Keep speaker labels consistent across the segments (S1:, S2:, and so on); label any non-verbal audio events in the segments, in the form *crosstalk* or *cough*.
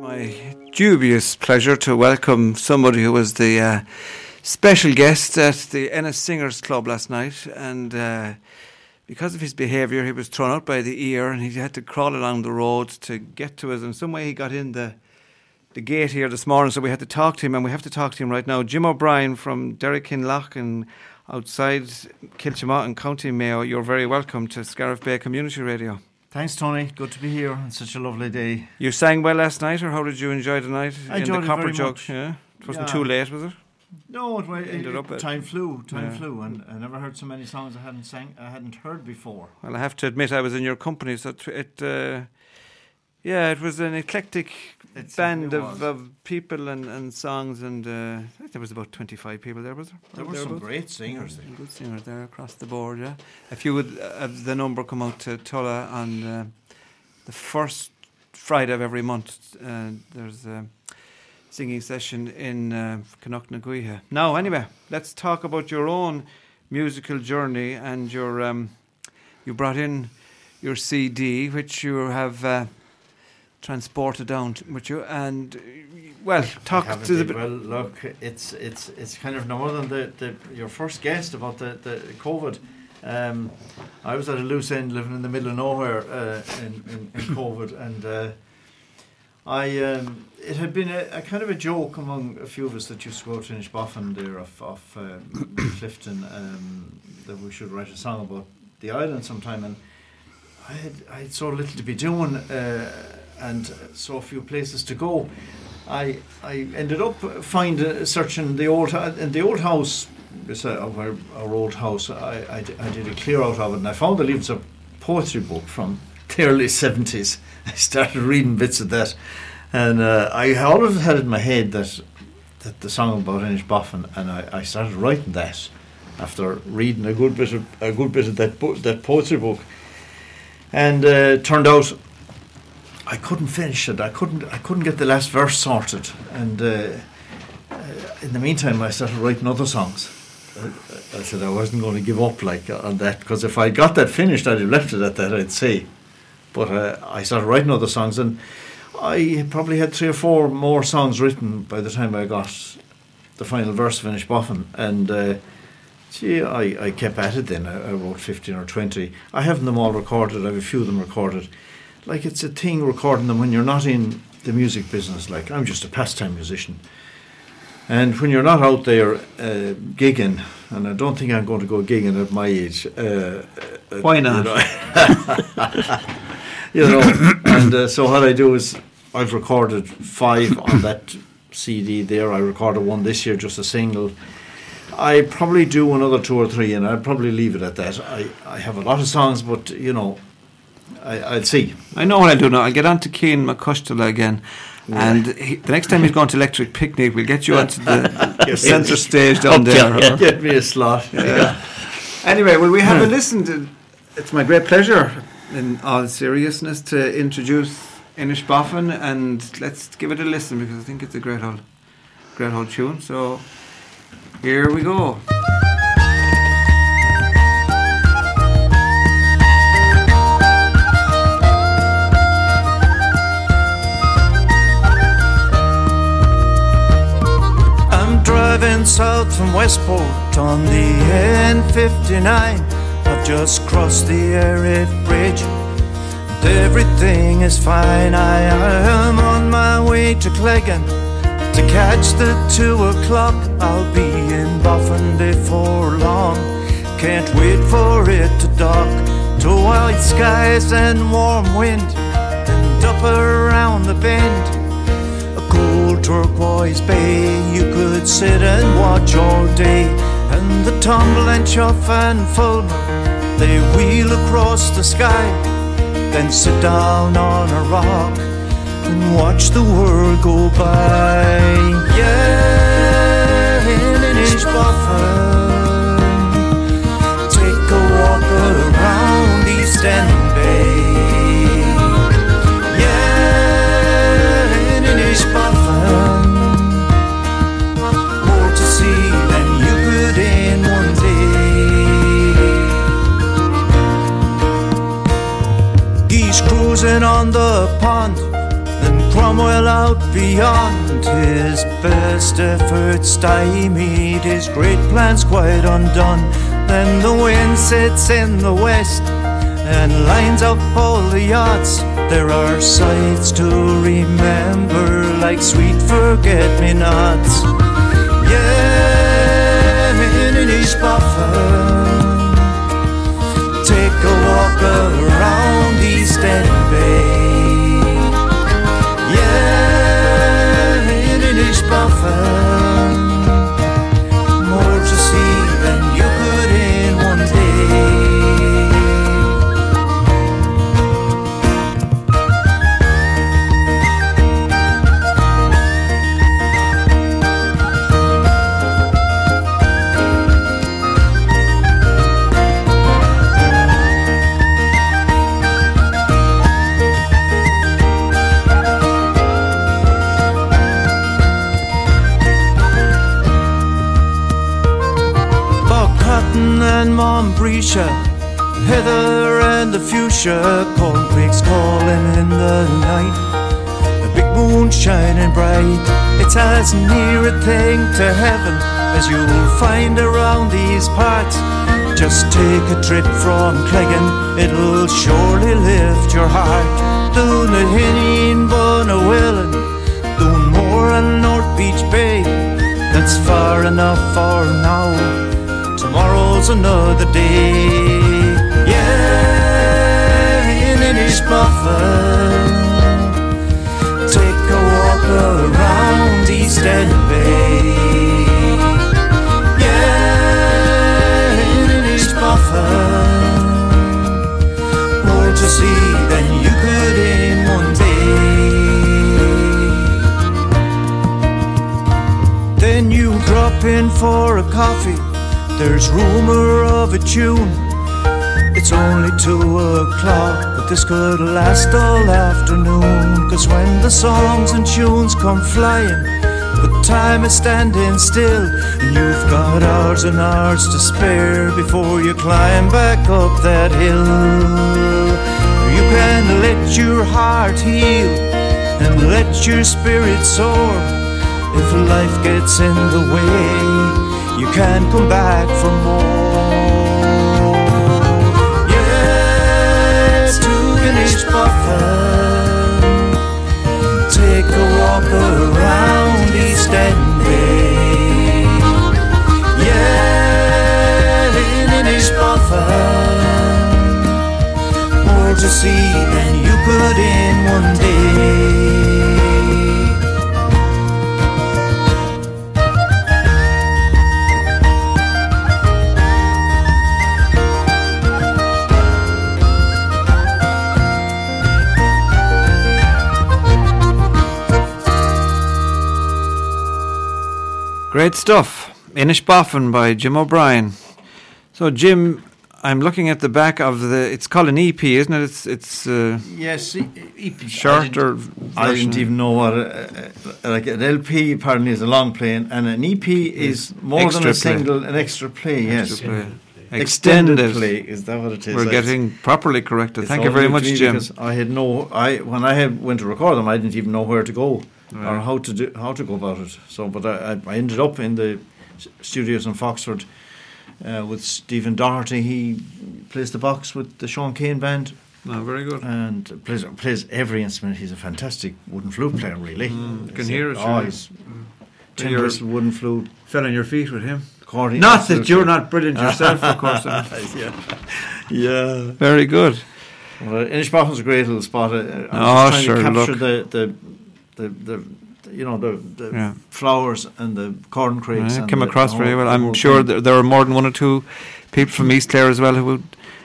S1: My dubious pleasure to welcome somebody who was the uh, special guest at the Ennis Singers Club last night, and uh, because of his behaviour, he was thrown out by the ear, and he had to crawl along the road to get to us. And some way, he got in the the gate here this morning, so we had to talk to him, and we have to talk to him right now. Jim O'Brien from Derrykinlough and outside and County Mayo. You're very welcome to Scariff Bay Community Radio.
S2: Thanks, Tony. Good to be here on such a lovely day.
S1: You sang well last night, or how did you enjoy the night
S2: I
S1: in the Copper Jug?
S2: much.
S1: Yeah, it wasn't
S2: Yeah.
S1: too late, was it?
S2: No, it, it,
S1: Ended
S2: it-
S1: up
S2: time flew. Time
S1: Yeah.
S2: flew, and I never heard so many songs I hadn't sang. I hadn't heard before.
S1: Well, I have to admit, I was in your company, so it, it uh, yeah, it was an eclectic
S2: It
S1: band of, of people and, and songs, and uh, I think there was about twenty five people there, was there?
S2: There were some great singers there.
S1: Good singers there across the board, yeah. If you would uh, the number come out to Tulla on uh, the first Friday of every month, uh, there's a singing session in uh, Canuck Now, anyway, let's talk about your own musical journey and your. Um, you brought in your CD, which you have uh, transported down t- with you, and uh, well, talk to the.
S2: been- well, look, it's it's it's kind of no more than the, the your first guest about the the COVID. Um, I was at a loose end, living in the middle of nowhere uh, in, in in *coughs* COVID, and uh, I um, it had been a, a kind of a joke among a few of us that used to go to Inishbofin there off of um, *coughs* Clifden um, that we should write a song about the island sometime, and I had I had so little to be doing uh, and so a few places to go. I I ended up find uh, searching the old in the old house of our, our old house. I, I, I did a clear out of it, and I found the leaves of poetry book from the early seventies. I started reading bits of that, and uh, I always had in my head that that the song about Inishbofin, and I, I started writing that after reading a good bit of a good bit of that that poetry book, and uh, turned out I couldn't finish it. I couldn't. I couldn't get the last verse sorted, and uh, uh, in the meantime, I started writing other songs. I, I said I wasn't going to give up like on that because if I got that finished, I'd have left it at that. I'd say, but uh, I started writing other songs, and I probably had three or four more songs written by the time I got the final verse finished boffin, and. Uh, Gee, I, I kept at it then. I, I wrote 15 or 20. I haven't them all recorded. I have a few of them recorded. Like it's a thing recording them when you're not in the music business. Like I'm just a pastime musician. And when you're not out there uh, gigging, and I don't think I'm going to go gigging at my age. Uh, uh,
S1: Why
S2: you
S1: not?
S2: know. *laughs* You know, and uh, so what I do is I've recorded five on that CD there. I recorded one this year, just a single. I probably do another two or three, and I'd probably leave it at that. I, I have a lot of songs, but you know, I, I'll see.
S1: I know what I'll do now. I'll get on to Keane McCustela again. And he, the next time he's going to Electric Picnic, we'll get you onto the *laughs* centre stage down there.
S2: Get me a slot. Yeah.
S1: Anyway, well, we have a listen to. It's my great pleasure, in all seriousness, to introduce Inishbofin, and let's give it a listen because I think it's a great old, great old tune. So, here we go.
S3: Driving south from Westport on the N59. I've just crossed the Erriff Bridge. And everything is fine. I am on my way to Cleggan to catch the two o'clock. I'll be in Boffin before long. Can't wait for it to dock. To white skies and warm wind, and up around the bend. Turquoise bay you could sit and watch all day. And the tumble and chough and fulmar, they wheel across the sky. Then sit down on a rock and watch the world go by. Out
S2: beyond. His best efforts stymied, his great plans quite undone. Then the wind sits in the west and lines up all the yachts. There are sights to remember, like sweet forget me nots. Yeah, in East Buffalo, take a walk around and the fuchsia, corn calling in the night. A big moon shining bright, it's as near a thing to heaven as you'll find around these parts. Just take a trip from Cleggan, it'll surely lift your heart. Down the Hinning, Bunawillen, down more and North Beach Bay. That's far enough for now. Tomorrow's another day. In East Buffalo. Take a walk around East End Bay. Yeah, in East Buffalo. More to see than you could in one day. Then you drop in for a coffee. There's rumor of a tune. It's only two o'clock, but this could last all afternoon. Cause when the songs and tunes come flying, but time is standing still, and you've got hours and hours to spare before you climb back up that hill. You can let your heart heal and let your spirit soar. If life gets in the way, you can come back for more. Inishbofin. Take a walk around East End Bay. Yeah, in East Buffalo. More to see than you could in one day.
S1: Great stuff. Inishbofin by Jim O'Brien. So, Jim, I'm looking at the back of the. It's called an EP, isn't it? It's it's uh,
S4: Yes, e- e- I I didn't even know what a, a, like an LP apparently is a long play, and an EP is more than
S1: extra
S4: a
S1: play.
S4: single, an extra play. Yes,
S1: Extra play.
S4: extended
S1: Extended.
S4: play is that what it is?
S1: We're
S4: I-
S1: getting properly corrected. Thank you very much, Jim.
S4: I had no, I when I had went to record them, I didn't even know where to go or how to do how to go about it. So, but I, I, I ended up in the studios in Foxford uh, with Stephen Doherty. He plays the box with the Sean Keane band
S1: Oh, very good.
S4: and plays plays every instrument. He's a fantastic wooden flute player, really.
S1: Mm, you can
S4: He's a-
S1: hear it,
S4: Oh,
S1: really.
S4: he's
S1: So
S4: tin
S1: you're-
S4: whistle, wooden flute,
S1: Fell on your feet with him.
S4: accordion.
S1: Not that you're not brilliant yourself, of course. *laughs*
S4: Yeah, yeah.
S1: Very good.
S4: Well, Inishbofin's a great little spot. Uh, I'm
S1: Oh,
S4: just trying
S1: sure,
S4: to capture
S1: look.
S4: the, the, the, the, the, you know, the, the
S1: Yeah.
S4: flowers and the corn crakes.
S1: I
S4: and
S1: came across
S4: the
S1: very well. I'm sure
S4: thing.
S1: there, there are more than one or two people from East Clare as well who would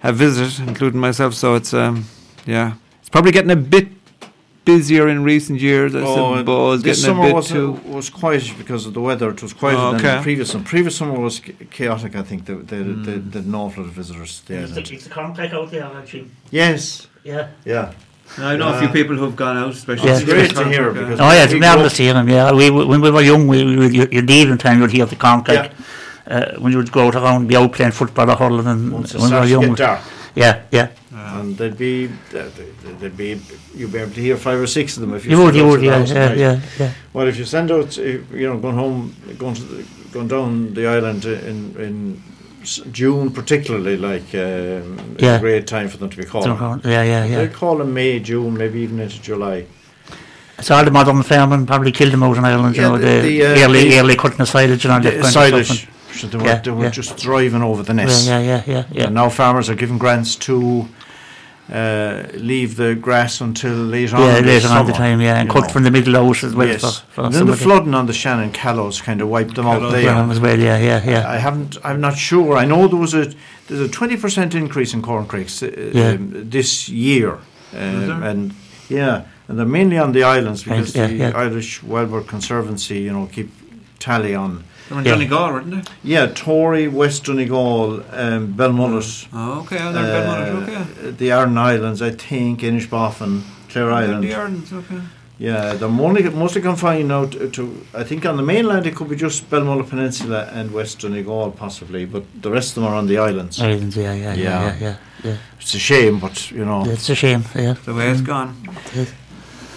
S1: have visited, including myself. So it's um, yeah, it's probably getting a bit busier in recent years. I
S4: Oh,
S1: suppose
S4: this
S1: getting a
S4: summer
S1: bit
S4: was,
S1: too.
S4: was quiet because of the weather. It was quieter
S1: Oh,
S4: than the previous one. Previous summer was chaotic. I think they they,
S1: Hmm.
S4: they, they had an awful lot of visitors. They
S5: It's, the, it's the corncrakes out there, actually.
S4: Yes.
S5: Yeah.
S4: Yeah.
S1: I know a few people who've gone out, especially.
S5: Yeah.
S4: It's great to hear because
S5: Oh, yeah, it's marvellous to hear him, yeah. We, we- when we were young, we, we, you, you'd leave in time, you'd hear the corncrakes. Uh, when you would go out around, be out playing football or hurling, and
S4: Once
S5: when we were young.
S4: dark.
S5: Yeah, yeah.
S1: Ah,
S2: and they'd be uh, they'd be you'd be able to hear five or six of them if you.
S5: You would, you would,
S2: to the
S5: yeah, yeah, yeah, yeah.
S2: Well, if you send out, you know, going home, going to the, going down the island in in s- June, particularly, like um,
S5: Yeah.
S2: a great time for them to be calling.
S5: Yeah, yeah, yeah.
S2: They
S5: yeah.
S2: call them May, June, maybe even into July.
S5: So all the modern farming probably killed them out in Ireland, you know,
S2: the-
S5: the,
S2: uh,
S5: early,
S2: the-
S5: early cutting of silage and all that kind of
S2: silage,
S5: stuff.
S2: so they were,
S5: Yeah,
S2: they were
S5: yeah.
S2: just driving over the nest.
S5: Yeah, yeah, yeah, yeah.
S2: And now farmers are giving grants to uh, leave the grass until later on.
S5: Yeah,
S2: in the
S5: on the time, yeah, and cut
S2: know.
S5: from the middle out as well.
S2: yes.
S5: For, for
S2: and then the flooding on the Shannon Callows kind of wiped them out
S1: Callows,
S2: there.
S5: As well, yeah, yeah, yeah.
S2: I haven't. I'm not sure. I know there was a there's a twenty percent increase in corncrakes uh,
S5: Yeah.
S2: um, this year, um,
S1: there?
S2: and yeah, and they're mainly on the islands because
S5: yeah,
S2: the
S5: yeah.
S2: Irish Wildbird Conservancy, you know, keep tally on.
S1: They were in
S5: Yeah.
S1: Donegal, weren't they?
S2: Yeah, Tory, West Donegal, um, Belmullet,
S1: Oh, okay. Oh, they're
S2: uh,
S1: uh, okay.
S2: the Aran Islands, I think, Inishbofin, Clare Island.
S1: The Ireland's okay.
S2: Yeah, they're mostly, mostly confined now to, to, I think on the mainland it could be just Belmullet Peninsula and West Donegal possibly, but the rest of them are on the islands.
S5: Islands, yeah, yeah, yeah,
S2: Yeah.
S5: yeah, yeah, yeah.
S2: It's a shame, but you know.
S5: It's a shame, yeah.
S1: The way it's gone.
S5: Yes.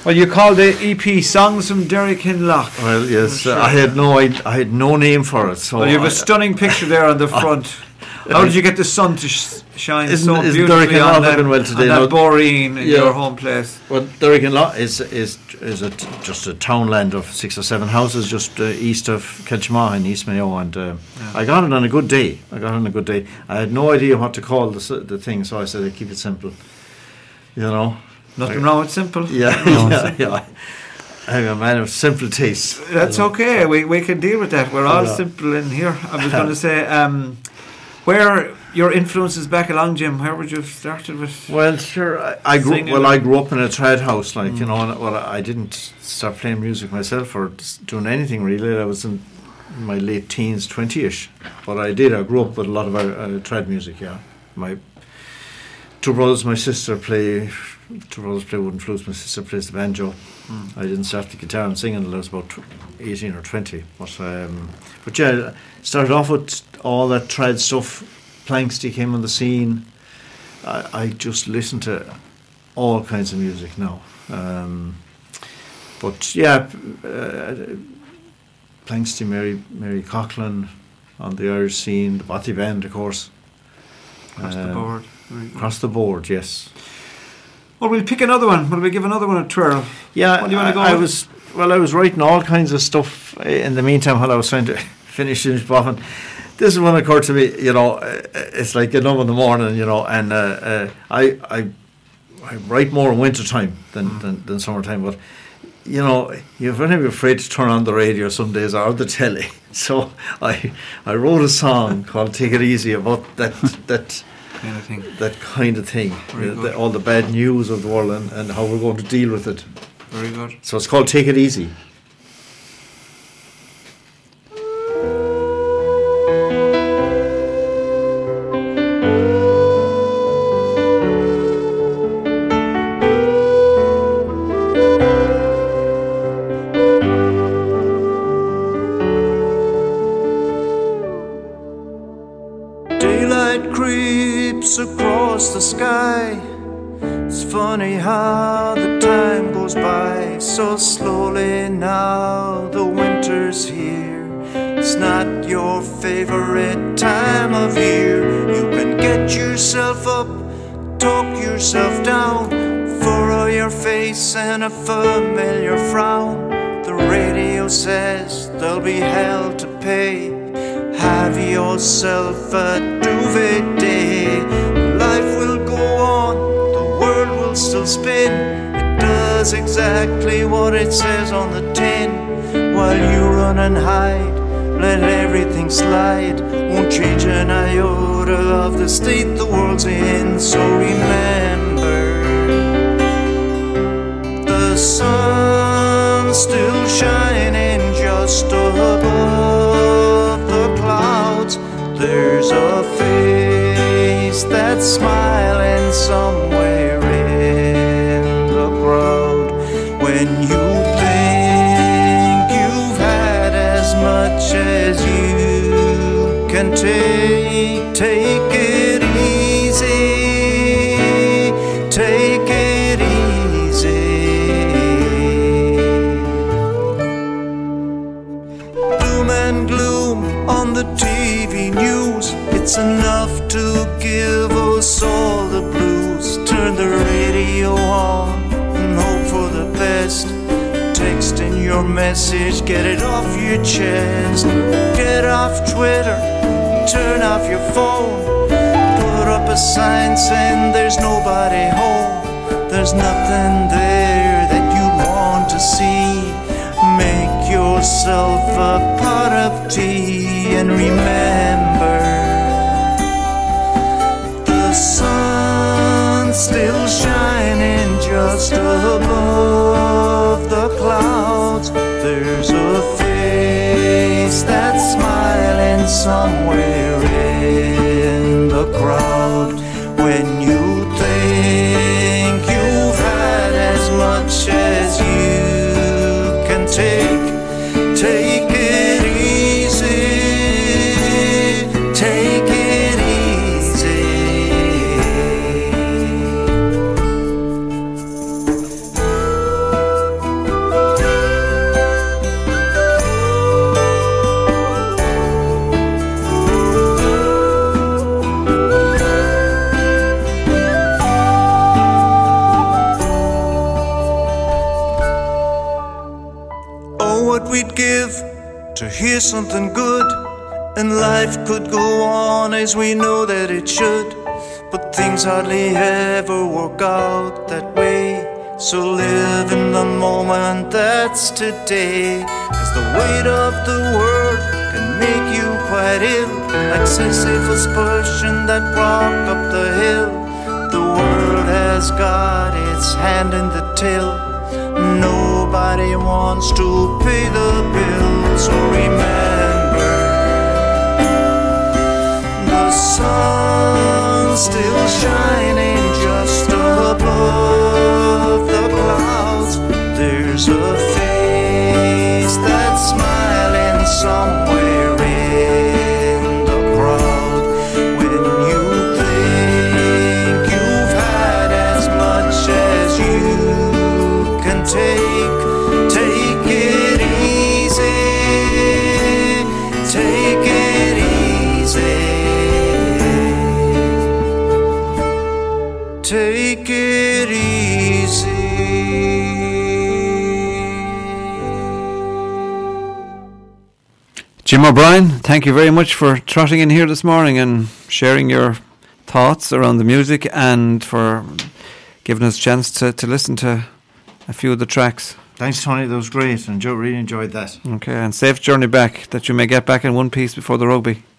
S1: Well, you called the EP "Songs from Derrykinlough."
S2: Well, yes,
S1: Sure.
S2: I had no, I, I had no name for it. So
S1: Well, you have
S2: I-
S1: a stunning picture there on the *laughs* front. *laughs* How did you get the sun to sh- shine
S2: Isn't-
S1: so
S2: isn't
S1: beautifully on that,
S2: well today,
S1: on
S2: no?
S1: Boreen in
S2: Yeah.
S1: your home place?
S2: Well, Derrigan is is is a t- just a townland of six or seven houses just uh, east of Kiltimagh in East Mayo, and uh, I got it on a good day. I got it on a good day. I had no idea what to call the the thing, so I said I'd keep it simple. You know.
S1: Nothing wrong with simple.
S2: Yeah, *laughs* yeah, yeah. I'm a man of simple tastes.
S1: That's okay. We, we can deal with that. We're all
S2: Yeah.
S1: simple in here. I was *laughs* going to say, um, where your influences back along, Jim? Where would you have started with?
S2: Well, sure. I, I grew well. I grew up in a trad house, like you know. And, well, I didn't start playing music myself or doing anything really. I was in my late teens, twenty-ish. But I did. I grew up with a lot of uh, trad music. Yeah, my two brothers, my sister play. Two brothers play wooden flutes. My sister plays the banjo. I didn't start the guitar and singing until I was about tw- eighteen or twenty. But um, but yeah, started off with all that trad stuff. Planxty came on the scene. I, I just listen to all kinds of music now. Um, but yeah, uh, thanks to Mary Mary Coughlan on the Irish scene, the Bothy Band, of course.
S1: Across the
S2: Um,
S1: board. Very good.
S2: Across the board, yes.
S1: Well, we'll pick another one. Will we give another one a twirl?
S2: Yeah,
S1: What do you wanna
S2: I,
S1: go
S2: I
S1: with?
S2: was well. I was writing all kinds of stuff in the meantime while I was trying to *laughs* finish Inishbofin. This is one occurred to me. You know, uh, it's like getting up in the morning. You know, and uh, uh, I I I write more in winter time than,
S1: Mm.
S2: than than summertime, but. You know, you're very afraid to turn on the radio some days or the telly. *laughs* So I I wrote a song called "Take It Easy" about that *laughs* that
S1: Kind of thing.
S2: that kind of thing, the- the- all the bad news of the world and, and how we're going to deal with it.
S1: Very good.
S2: So it's called Take It Easy.
S6: Creeps across the sky. It's funny how the time goes by so slowly now. The winter's here. It's not your favorite time of year. You can get yourself up, talk yourself down, furrow your face in a familiar frown. The radio says there'll be hell to pay. Have yourself a duvet day. Spin. It does exactly what it says on the tin. While you run and hide, let everything slide. Won't change an iota of the state the world's in. So remember, the sun's still shining just above the clouds. There's a face that's smiling somewhere When you
S2: your message, get it off your chest. Get off Twitter, turn off your phone. Put up a sign saying there's nobody home. There's nothing there that you want to see. Make yourself a pot of tea and remember the sun's still shining just above somewhere in the crowd something good. And life could go on as we know that it should. But things hardly ever work out that way. So live in the moment that's today. Cause the weight of the world can make you quite ill. Like Sisyphus that rock up the hill. The world has got its hand in the till. Nobody wants to pay the bill, so remember the sun's still shining just above the clouds. There's a face that's smiling somewhere
S1: O'Brien, thank you very much for trotting in here this morning and sharing your thoughts around the music and for giving us a chance to, to listen to a few of the tracks.
S4: Thanks, Tony. That was great, and Joe really enjoyed that.
S1: Okay, and safe journey back that you may get back in one piece before the rugby.